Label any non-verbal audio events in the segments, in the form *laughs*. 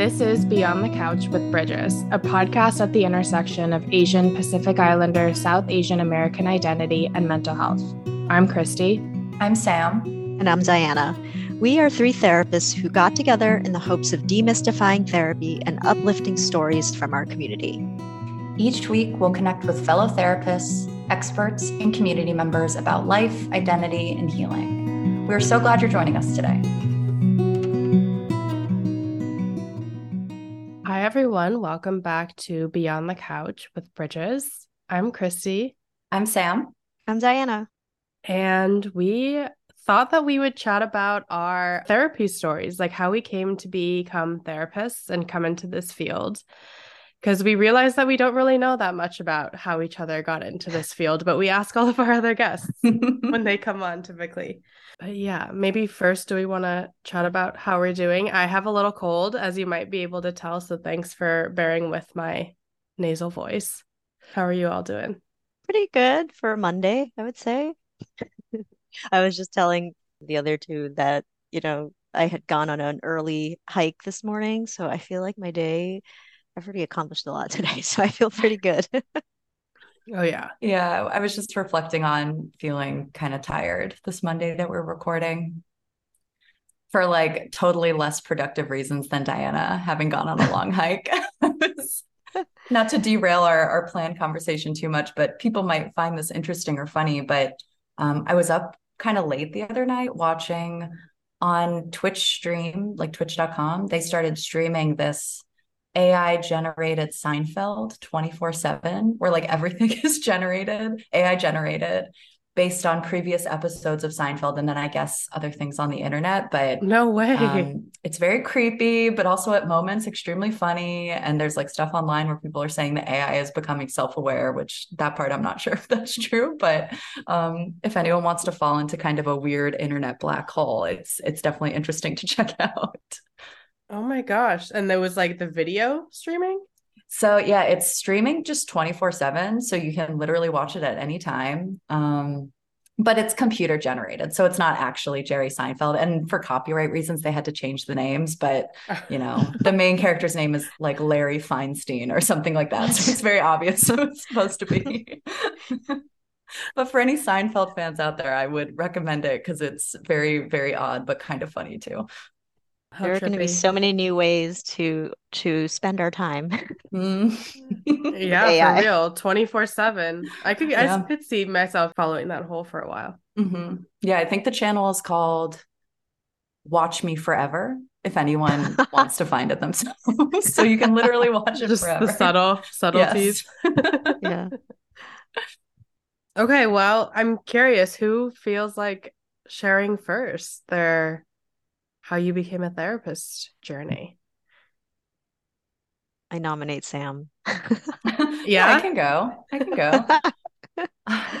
This is Beyond the Couch with Bridges, a podcast at the intersection of Asian, Pacific Islander, South Asian American identity, and mental health. I'm Christie. I'm Sam. And I'm Diana. We are three therapists who got together in the hopes of demystifying therapy and uplifting stories from our community. Each week, we'll connect with fellow therapists, experts, and community members about life, identity, and healing. We're so glad you're joining us today. Everyone. Welcome back to Beyond the Couch with Bridges. I'm Christie. I'm Sam. I'm Diana. And we thought that we would chat about our therapy stories, like how we came to become therapists and come into this field. Because we realized that we don't really know that much about how each other got into this field, but we ask all of our other guests *laughs* when they come on typically. But yeah, maybe first, do we want to chat about how we're doing? I have a little cold, as you might be able to tell. So thanks for bearing with my nasal voice. How are you all doing? Pretty good for Monday, I would say. *laughs* I was just telling the other two that, you know, I had gone on an early hike this morning. So I feel like my day, I've already accomplished a lot today. *laughs* So I feel pretty good. *laughs* oh, yeah. Yeah. I was just reflecting on feeling kind of tired this Monday that we're recording for like totally less productive reasons than Diana having gone on a *laughs* long hike. Not to derail our, our planned conversation too much, but people might find this interesting or funny. But um, I was up kind of late the other night watching on Twitch stream, like twitch.com. They started streaming this AI generated Seinfeld 24 7, where like everything *laughs* is generated, AI generated based on previous episodes of Seinfeld and then I guess other things on the internet. But no way. Um, it's very creepy, but also at moments extremely funny. And there's like stuff online where people are saying the AI is becoming self aware, which that part I'm not *laughs* sure if that's true. But um, if anyone wants to fall into kind of a weird internet black hole, it's it's definitely interesting to *laughs* check out. Oh my gosh. And there was like the video streaming? So yeah, it's streaming just 24 seven. So you can literally watch it at any time. Um, but it's computer generated. So it's not actually Jerry Seinfeld. And for copyright reasons, they had to change the names. But, you know, *laughs* the main character's name is like Larry Feinstein or something like that. So it's very obvious *laughs* who it's supposed to be. *laughs* but for any Seinfeld fans out there, I would recommend it because it's very, very odd, but kind of funny too. How there are going to be so many new ways to to spend our time. Mm. *laughs* yeah, AI. for real, twenty four seven. I could yeah. I could see myself following that hole for a while. Mm-hmm. Yeah, I think the channel is called Watch Me Forever. If anyone *laughs* wants to find it themselves, so you can literally watch it Just forever. The subtle subtleties. Yes. *laughs* yeah. Okay, well, I'm curious who feels like sharing first their how you became a therapist journey. I nominate Sam. yeah. *laughs* *laughs* yeah, I can go. I can go. *laughs*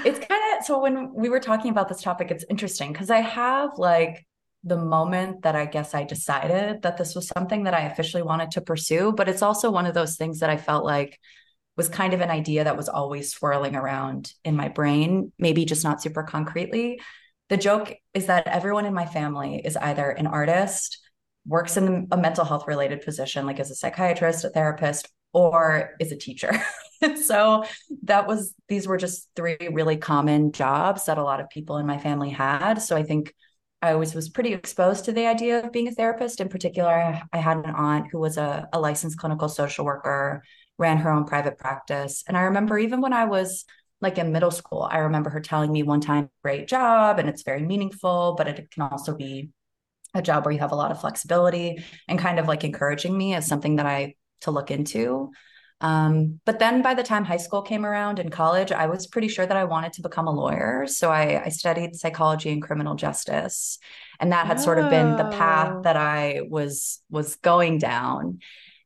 it's kind of so when we were talking about this topic, it's interesting because I have like the moment that I guess I decided that this was something that I officially wanted to pursue, but it's also one of those things that I felt like was kind of an idea that was always swirling around in my brain, maybe just not super concretely the joke is that everyone in my family is either an artist, works in a mental health related position, like as a psychiatrist, a therapist, or is a teacher. *laughs* so that was, these were just three really common jobs that a lot of people in my family had. So I think I always was pretty exposed to the idea of being a therapist. In particular, I had an aunt who was a, a licensed clinical social worker, ran her own private practice. And I remember even when I was like in middle school, I remember her telling me one time, great job, and it's very meaningful, but it can also be a job where you have a lot of flexibility and kind of like encouraging me as something that I to look into. Um, but then by the time high school came around in college, I was pretty sure that I wanted to become a lawyer. So I, I studied psychology and criminal justice. And that had oh. sort of been the path that I was was going down.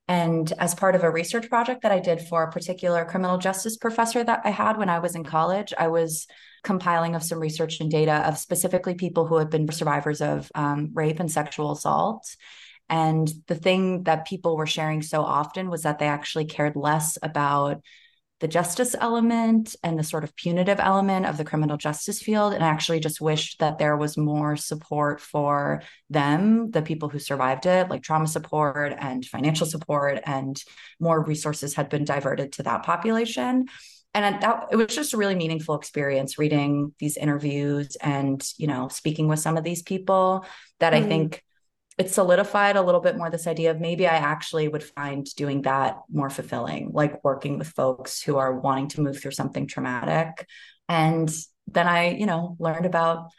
And as part of a research project that I did for a particular criminal justice professor that I had when I was in college, I was compiling of some research and data of specifically people who had been survivors of um, rape and sexual assault. And the thing that people were sharing so often was that they actually cared less about the justice element and the sort of punitive element of the criminal justice field. And I actually just wished that there was more support for them, the people who survived it, like trauma support and financial support, and more resources had been diverted to that population. And that, it was just a really meaningful experience reading these interviews and, you know, speaking with some of these people that mm. I think it solidified a little bit more this idea of maybe I actually would find doing that more fulfilling, like working with folks who are wanting to move through something traumatic. And then I, you know, learned about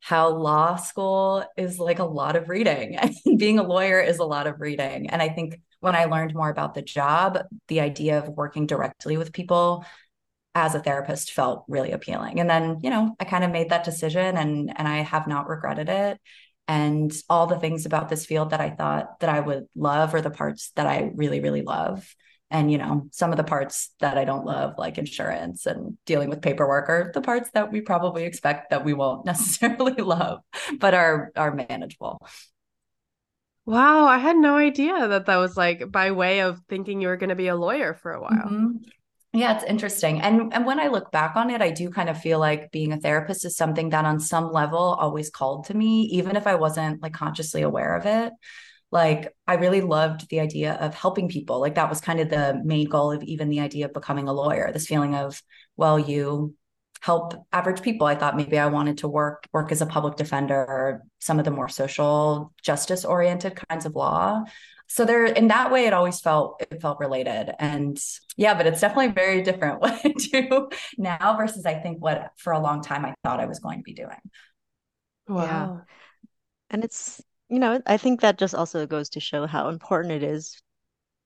how law school is like a lot of reading *laughs* and being a lawyer is a lot of reading. And I think when I learned more about the job, the idea of working directly with people as a therapist felt really appealing. And then, you know, I kind of made that decision and and I have not regretted it and all the things about this field that I thought that I would love are the parts that I really, really love. And, you know, some of the parts that I don't love, like insurance and dealing with paperwork, are the parts that we probably expect that we won't *laughs* necessarily love, but are are manageable. Wow, I had no idea that that was like by way of thinking you were going to be a lawyer for a while. Mm-hmm. Yeah, it's interesting. And and when I look back on it, I do kind of feel like being a therapist is something that on some level always called to me, even if I wasn't like consciously aware of it. Like I really loved the idea of helping people. Like that was kind of the main goal of even the idea of becoming a lawyer. This feeling of, well, you help average people. I thought maybe I wanted to work work as a public defender or some of the more social justice oriented kinds of law so there in that way it always felt it felt related and yeah but it's definitely very different *laughs* what i do now versus i think what for a long time i thought i was going to be doing wow yeah. and it's you know i think that just also goes to show how important it is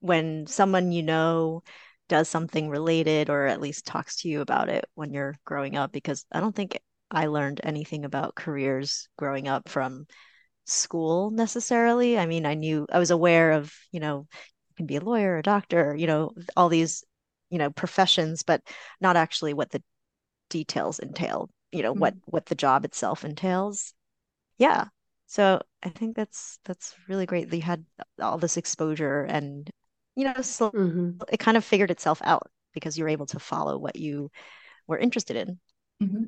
when someone you know does something related or at least talks to you about it when you're growing up because i don't think i learned anything about careers growing up from school necessarily. I mean, I knew I was aware of, you know, you can be a lawyer, a doctor, you know, all these, you know, professions, but not actually what the details entail, you know, mm-hmm. what what the job itself entails. Yeah. So I think that's that's really great that you had all this exposure and you know, so mm-hmm. it kind of figured itself out because you were able to follow what you were interested in. Mm-hmm.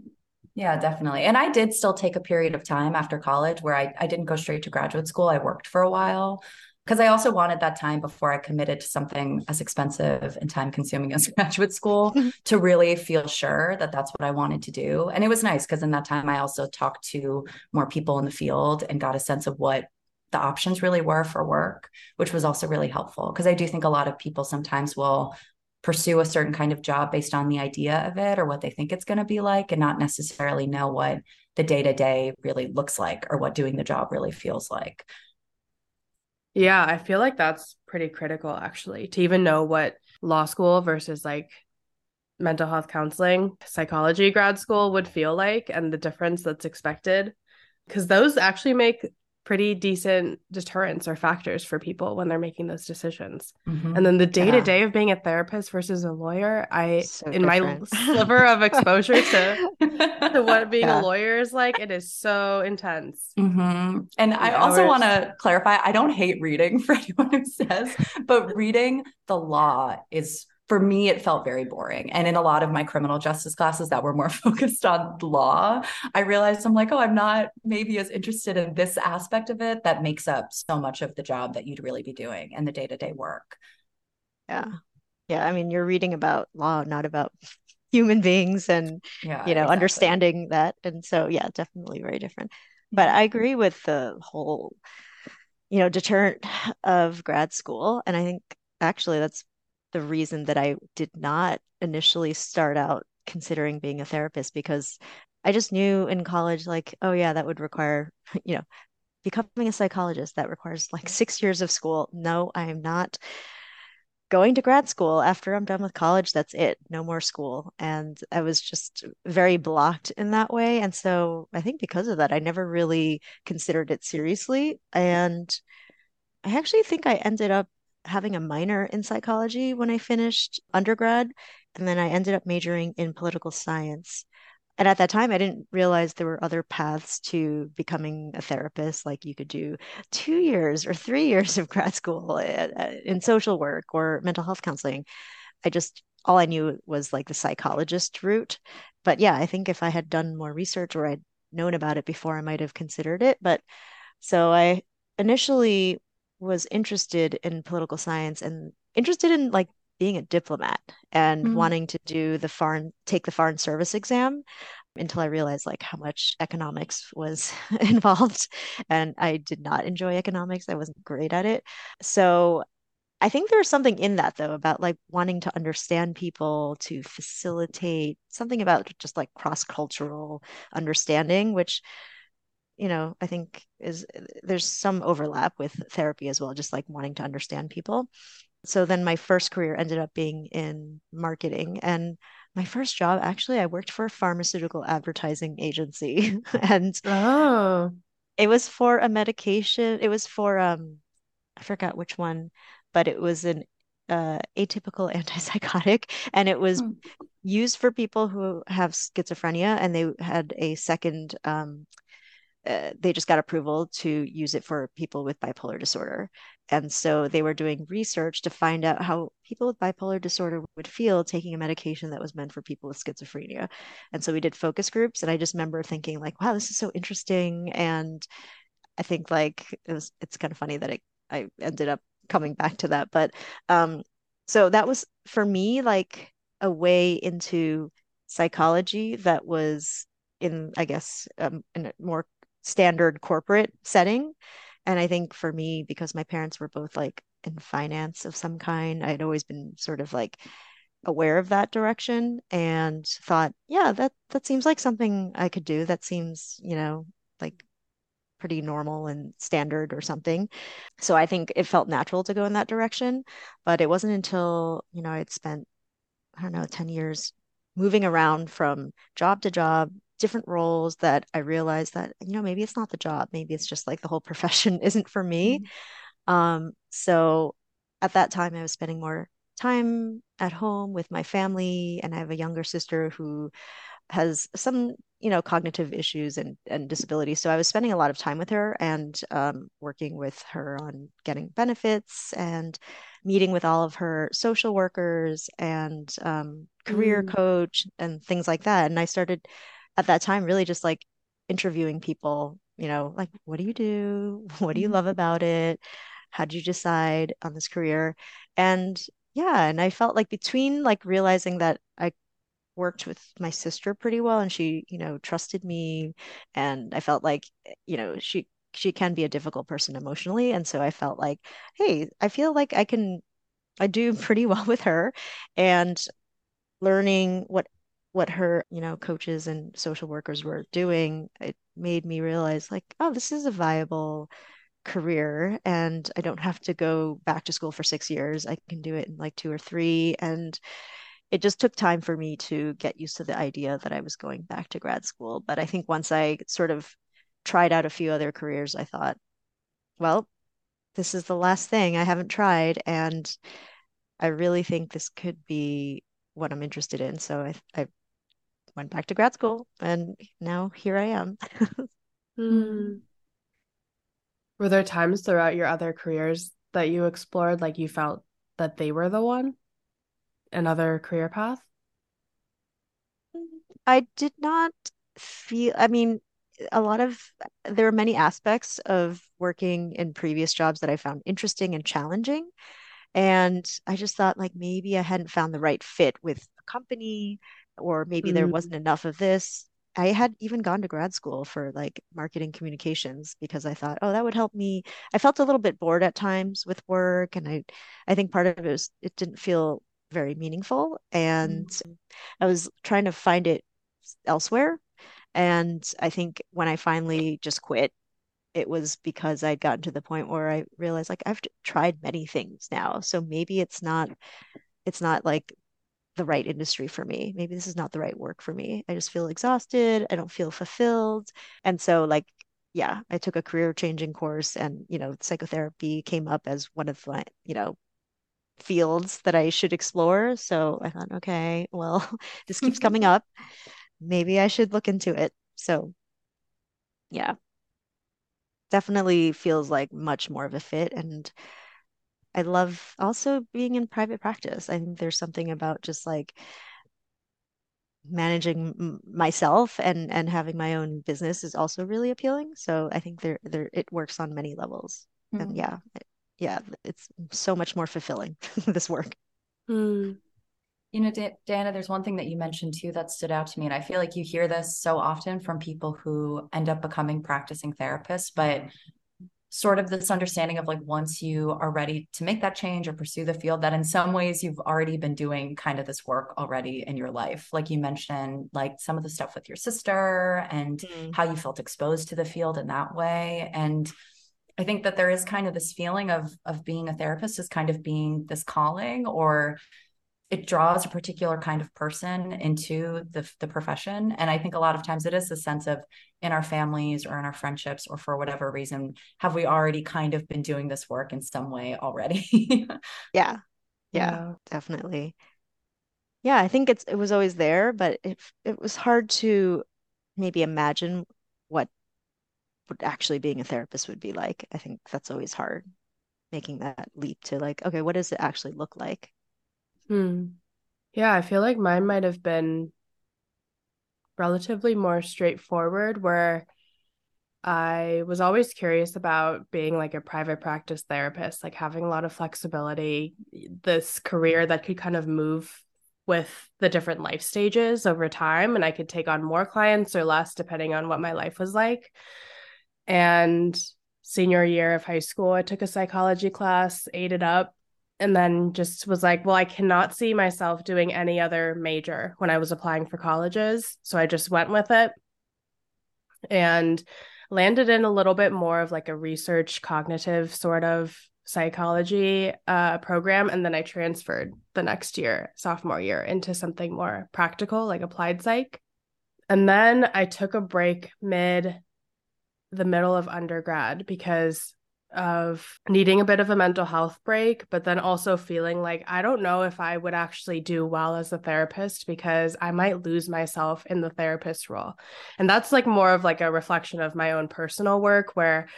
Yeah, definitely. And I did still take a period of time after college where I, I didn't go straight to graduate school. I worked for a while because I also wanted that time before I committed to something as expensive and time consuming *laughs* as graduate school *laughs* to really feel sure that that's what I wanted to do. And it was nice because in that time, I also talked to more people in the field and got a sense of what the options really were for work, which was also really helpful because I do think a lot of people sometimes will pursue a certain kind of job based on the idea of it or what they think it's going to be like and not necessarily know what the day to day really looks like or what doing the job really feels like. Yeah, I feel like that's pretty critical actually to even know what law school versus like mental health counseling, psychology grad school would feel like and the difference that's expected. Because those actually make pretty decent deterrents or factors for people when they're making those decisions. Mm-hmm. And then the day to day of being a therapist versus a lawyer, I so in different. my sliver of *laughs* exposure to, to what being yeah. a lawyer is like, it is so intense. Mm-hmm. And I also want to clarify, I don't hate reading *laughs* for anyone who says, but reading the law is for me, it felt very boring. And in a lot of my criminal justice classes that were more *laughs* focused on law, I realized I'm like, oh, I'm not maybe as interested in this aspect of it that makes up so much of the job that you'd really be doing and the day to day work. Yeah. Yeah. I mean, you're reading about law, not about *laughs* human beings and, yeah, you know, exactly. understanding that. And so, yeah, definitely very different. But I mm-hmm. agree with the whole, you know, deterrent of grad school. And I think actually that's the reason that I did not initially start out considering being a therapist because I just knew in college, like, oh, yeah, that would require, *laughs* you know, becoming a psychologist. That requires like *laughs* six years of school. No, I am not going to grad school after I'm done with college. That's it. No more school. And I was just very blocked in that way. And so I think because of that, I never really considered it seriously. And I actually think I ended up having a minor in psychology when I finished undergrad. And then I ended up majoring in political science. And at that time, I didn't realize there were other paths to becoming a therapist. Like you could do two years or three *laughs* years of grad school uh, uh, in social work or mental health counseling. I just all I knew was like the psychologist route. But yeah, I think if I had done more research or I'd known about it before, I might have considered it. But so I initially was interested in political science and interested in like being a diplomat and mm-hmm. wanting to do the foreign take the foreign service exam until I realized like how much economics was *laughs* involved and I did not enjoy economics. I wasn't great at it. So I think there's something in that though about like wanting to understand people to facilitate something about just like cross-cultural understanding which you know I think is there's some overlap with therapy as well just like wanting to understand people. So then my first career ended up being in marketing and my first job actually I worked for a pharmaceutical advertising agency *laughs* and oh it was for a medication it was for um I forgot which one but it was an uh, atypical *laughs* antipsychotic and it was hmm. used for people who have schizophrenia and they had a second um, uh, they just got approval to use it for people with bipolar disorder and so they were doing research to find out how people with bipolar disorder would feel taking a medication that was meant for people with schizophrenia and so we did focus groups and i just remember thinking like wow this is so interesting and i think like it was it's kind of funny that it, i ended up coming back to that. But um, so that was for me like a way into psychology that was in, I guess, um, in a more standard corporate setting. And I think for me, because my parents were both like in finance of some kind, I had always been sort of like aware of that direction and thought, yeah, that that seems like something I could do. That seems, you know, like pretty normal and standard or something. So I think it felt natural to go in that direction. But it wasn't until, you know, I'd spent, I don't know, 10 years moving around from job to job, different roles that I realized that, you know, maybe it's not the job. Maybe it's just like the whole *laughs* profession isn't for me. Mm-hmm. Um, so at that time, I was spending more time at home with my family, and I have a younger sister who has some you know cognitive issues and and disabilities so i was spending a lot of time with her and um, working with her on getting benefits and meeting with all of her social workers and um, career mm. coach and things like that and i started at that time really just like interviewing people you know like what do you do? What do you love mm-hmm. about it? How did you decide on this career? And yeah and i felt like between like realizing that i worked with my sister pretty well and she you know trusted me and i felt like you know she she can be a difficult person emotionally and so i felt like hey i feel like i can i do *laughs* pretty well with her and learning what what her you know coaches and social workers were doing it made me realize like oh this is a viable career and i don't have to go back to school for 6 years i can do it in like 2 or 3 and it just took time for me to get used to the idea that I was going back to grad school. But I think once I sort of tried out a few other careers, I thought, well, this is the last thing I haven't tried. And I really think this could be what I'm interested in. So I, I went back to grad school and now here I am. hmm. Were there times throughout your other careers that you explored, like you felt that they were the one? another career path? I did not feel, I mean, a lot of there are many aspects of working in previous jobs that I found interesting and challenging. And I just thought like maybe I hadn't found the right fit with a company, or maybe mm. there wasn't enough of this. I had even gone to grad school for like marketing communications because I thought, oh, that would help me. I felt a little bit bored at times with work, and I, I think part of it was it didn't feel very meaningful. And mm-hmm. I was trying to find it elsewhere. And I think when I finally just quit, it was because I'd gotten to the point where I realized like I've tried many things now. So maybe it's not it's not like the right industry for me. Maybe this is not the right work for me. I just feel exhausted. I don't feel fulfilled. And so like yeah, I took a career changing course and you know, psychotherapy came up as one of my, you know, fields that I should explore. So I thought, okay, well, *laughs* this keeps coming *laughs* up. Maybe I should look into it. So yeah, definitely feels like much more of a fit. And I love also being in private practice. I think there's something about just like managing myself and and having my own business is also really appealing. So I think there there it works on many levels. Mm. And yeah, yeah, it's so much more fulfilling *laughs* this work. Mm. You know, Diana, there's one thing that you mentioned too that stood out to me. And I feel like you hear this so often from people who end up becoming practicing therapists, but sort of this understanding of like once you are ready to make that change or pursue the field, that in some ways you've already been doing kind of this work already in your life. Like you mentioned, like some of the stuff with your sister and mm. how you felt exposed to the field in that way. And I think that there is kind of this feeling of of being a therapist is kind of being this calling or it draws a particular kind of person into the, the profession. And i think a lot of times it is the sense of in our families or in our friendships or for whatever reason have we already kind of been doing this work in some way already? *laughs* Yeah, yeah yeah. definitely. Yeah i think it's it was always there but it it was hard to maybe imagine what what actually being a therapist would be like. I think that's always hard making that leap to like okay what does it actually look like Hmm. Yeah, I feel like mine might have been relatively more straightforward, where I was always curious about being like a private practice therapist, like having a lot of flexibility, this career that could kind of move with the different life stages over time. And I could take on more clients or less depending on what my life was like. And senior year of high school, I took a psychology class, ate it up, and then just was like, well, I cannot see myself doing any other major when I was applying for colleges. So I just went with it and landed in a little bit more of like a research cognitive sort of psychology uh, program. And then I transferred the next year, sophomore year, into something more practical, like applied psych. And then I took a break mid the middle of undergrad because of needing a bit of a mental health break, but then also feeling like I don't know if I would actually do well as a therapist because I might lose myself in the therapist role. And that's like more of like a reflection of my own personal work where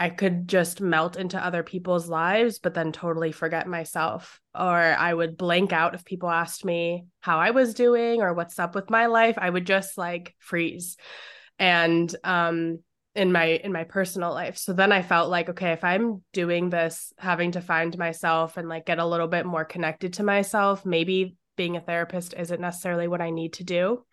I could just melt into other people's lives, but then totally forget myself. Or I would blank out if people asked me how I was doing or what's up with my life. I would just like freeze. And um, in my in my personal life. So then i felt like okay if i'm doing this having to find myself and like get a little bit more connected to myself maybe being a therapist isn't necessarily what i need to do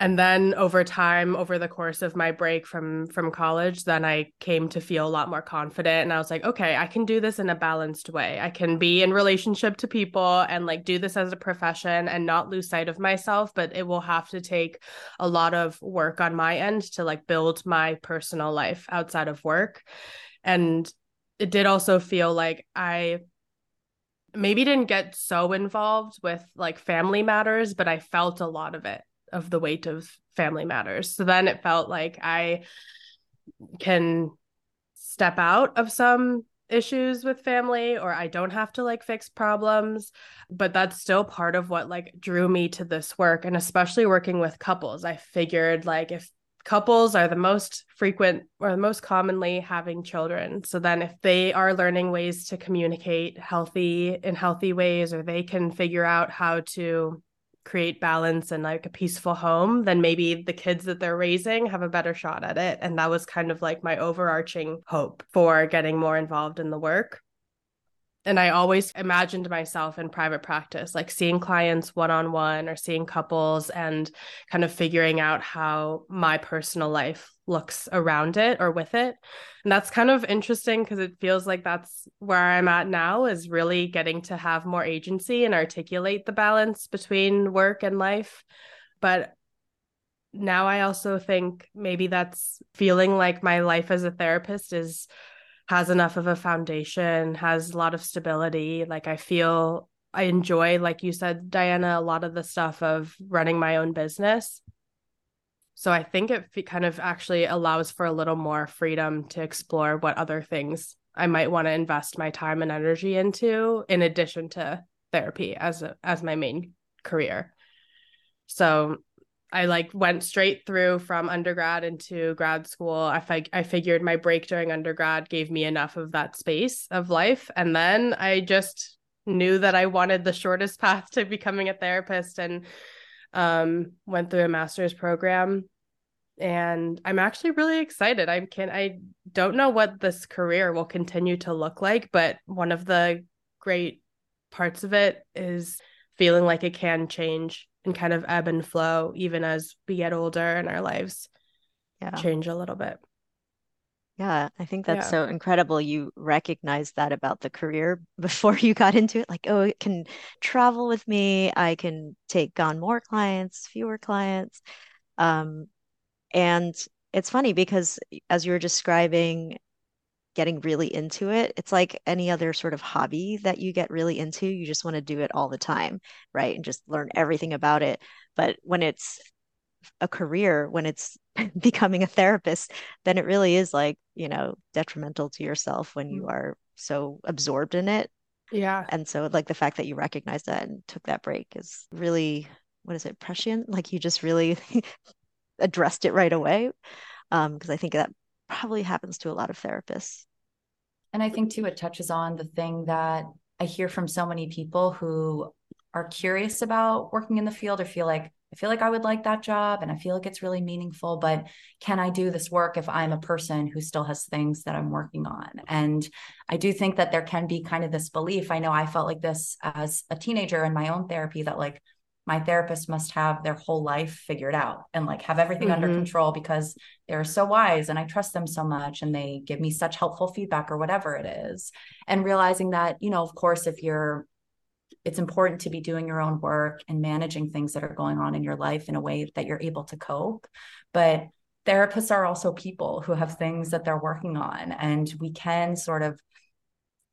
and then over time over the course of my break from from college then i came to feel a lot more confident. And i was like okay i can do this in a balanced way. I can be in relationship to people and like do this as a profession and not lose sight of myself but it will have to take a lot of work on my end to like build my personal life outside of work. And it did also feel like i maybe didn't get so involved with like family matters but i felt a lot of it of the weight of family matters. So then it felt like I can step out of some issues with family or I don't have to like fix problems but that's still part of what like drew me to this work and especially working with couples I figured like if couples are the most frequent or the most commonly having children so then if they are learning ways to communicate healthy in healthy ways or they can figure out how to create balance and like a peaceful home, then maybe the kids that they're raising have a better shot at it. And that was kind of like my overarching hope for getting more involved in the work. And I always imagined myself in private practice, like seeing clients one on one or seeing couples and kind of figuring out how my personal life looks around it or with it. And that's kind of interesting because it feels like that's where I'm at now is really getting to have more agency and articulate the balance between work and life. But now I also think maybe that's feeling like my life as a therapist is has enough of a foundation, has a lot of stability. Like I feel I enjoy, like you said, Diana, a lot of the stuff of running my own business. So I think it kind of actually allows for a little more freedom to explore what other things I might want to invest my time and energy into in addition to therapy as a, as my main career. So I like went straight through from undergrad into grad school. I, fi- I figured my break during undergrad gave me enough of that space of life. And then I just knew that I wanted the shortest *laughs* path to becoming a therapist and um, went through a master's program. And I'm actually really excited. I can I don't know what this career will continue to look like, but one of the great parts of it is feeling like it can change and kind of ebb and flow even as we get older and our lives yeah. change a little bit. Yeah, I think that's yeah. so incredible. You recognized that about the career *laughs* before you got into it. Like, oh, it can travel with me. I can take on more clients, fewer clients. Um, and it's funny because as you were describing getting really into it, it's like any other sort of hobby that you get really into. You just want to do it all the time, right? And just learn everything about it. But when it's a career, when it's *laughs* becoming a therapist, then it really is like, you know, detrimental to yourself when you mm. are so absorbed in it. Yeah. And so, like, the fact that you recognize that and took that break is really, what is it, prescient? Like, you just really *laughs* addressed it right away. Um, because I think that probably happens to a lot of therapists. And I think too, it touches on the thing that I hear from so many people who are curious about working in the field or feel like, I feel like I would like that job and I feel like it's really meaningful, but can I do this work if I'm a person who still has things that I'm working on? And I do think that there can be kind of this belief. I know I felt like this as a teenager in my own therapy that like my therapist must have their whole life figured out and like have everything mm-hmm. under control because they're so wise and I trust them so much and they give me such helpful feedback or whatever it is. And realizing that, you know, of course, if you're, it's important to be doing your own work and managing things that are going on in your life in a way that you're able to cope. But therapists are also people who have things that they're working on and we can sort of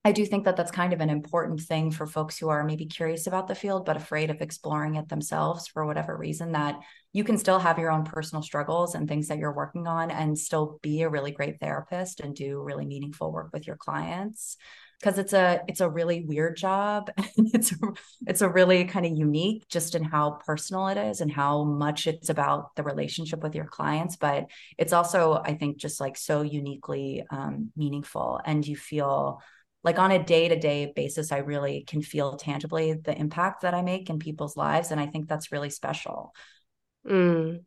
I do think that that's kind of an important thing for folks who are maybe curious about the field, but afraid of exploring it themselves for whatever reason, that you can still have your own personal struggles and things that you're working on and still be a really great therapist and do really meaningful work with your clients. Because it's a it's a really weird job *laughs* and it's a, it's a really kind of unique just in how personal it is and how much it's about the relationship with your clients but it's also i think just like so uniquely um, meaningful and you feel like on a day-to-day basis i really can feel tangibly the impact that i make in people's lives and i think that's really special mm.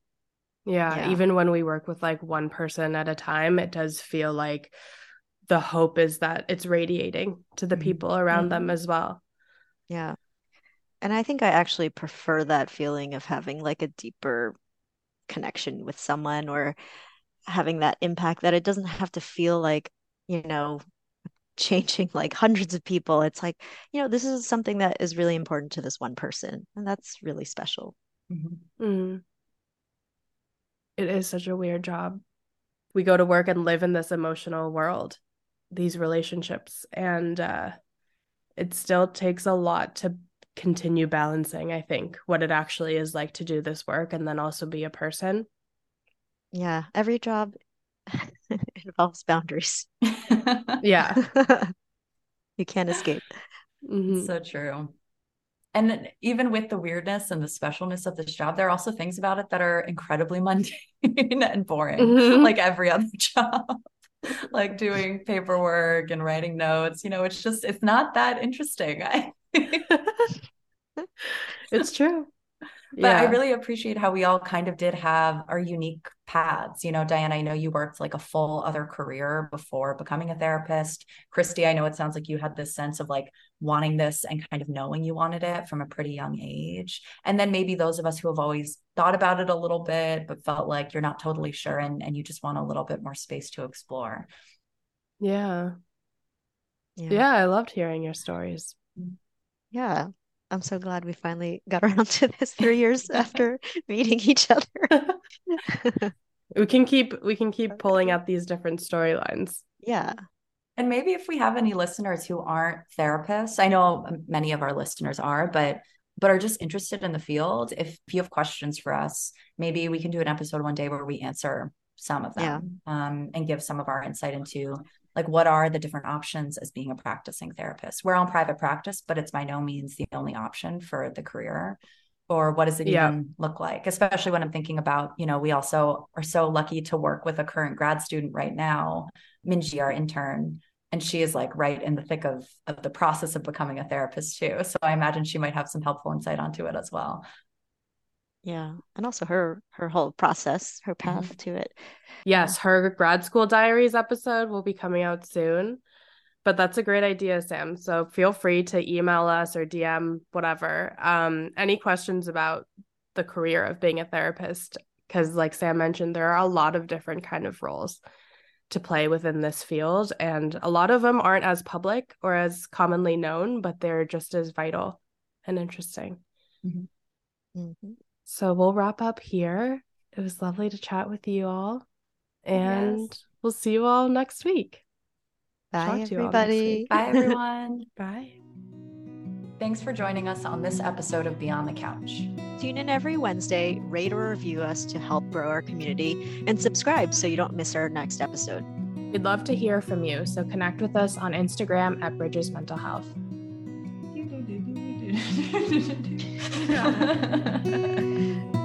yeah, yeah even when we work with like one person at a time it does feel like the hope is that it's radiating to the mm-hmm. people around mm-hmm. them as well yeah and i think i actually prefer that feeling of having like a deeper connection with someone or having that impact that it doesn't have to feel like you know changing like hundreds of people. It's like, you know, this is something that is really important to this one person. And that's really special. Mm-hmm. Mm. It is such a weird job. We go to work and live in this emotional world, these relationships. And uh, it still takes a lot to continue balancing, I think, what it actually is like to do this work and then also be a person. Yeah. Every job *laughs* involves boundaries. *laughs* yeah. *laughs* you can't escape. Mm-hmm. So true. And even with the weirdness and the specialness of this job, there are also things about it that are incredibly mundane and boring, mm-hmm. like every other job. like doing paperwork and writing notes, you know, it's just it's not that interesting. I it's true but yeah. I really appreciate how we all kind of did have our unique paths. You know, Diane, I know you worked like a full other career before becoming a therapist. Christie, I know it sounds like you had this sense of like wanting this and kind of knowing you wanted it from a pretty young age. And then maybe those of us who have always thought about it a little bit, but felt like you're not totally sure and, and you just want a little bit more space to explore. Yeah. Yeah, yeah I loved hearing your stories. Yeah. I'm so glad we finally got *laughs* around to this three years *laughs* after meeting each other. *laughs* we can keep we can keep pulling out these different storylines. Yeah. And maybe if we have any listeners who aren't therapists, I know many of our listeners are, but but are just interested in the field, if you have questions for us, maybe we can do an episode one day where we answer some of them yeah. um, and give some of our insight into like what are the different options as being a practicing therapist? We're on private practice but it's by no means the only option for the career. Or what does it yeah. even look like? Especially when i'm thinking about you know we also are so lucky to work with a current grad student right now. Minji our intern and she is like right in the thick of of the process of becoming a therapist too. So i imagine she might have some helpful insight onto it as well yeah and also her her whole process her path mm-hmm. to it yes her grad school diaries episode will be coming out soon but that's a great idea sam so feel free to email us or dm whatever um any questions about the career of being a therapist because like sam mentioned there are a lot of different kind of roles to play within this field and a lot of them aren't as public or as commonly known but they're just as vital and interesting mm-hmm. Mm-hmm. So we'll wrap up here it was lovely to chat with you all and yes. we'll see you all next week Bye, everybody. Bye, *laughs* everyone. Bye. Thanks for joining us on this episode of Beyond the Couch. Tune in every Wednesday, rate or review us to help grow our community, and subscribe so you don't miss our next episode. We'd love to hear from you, so connect with us on Instagram at Bridges Mental Health. *laughs* Yani. *laughs*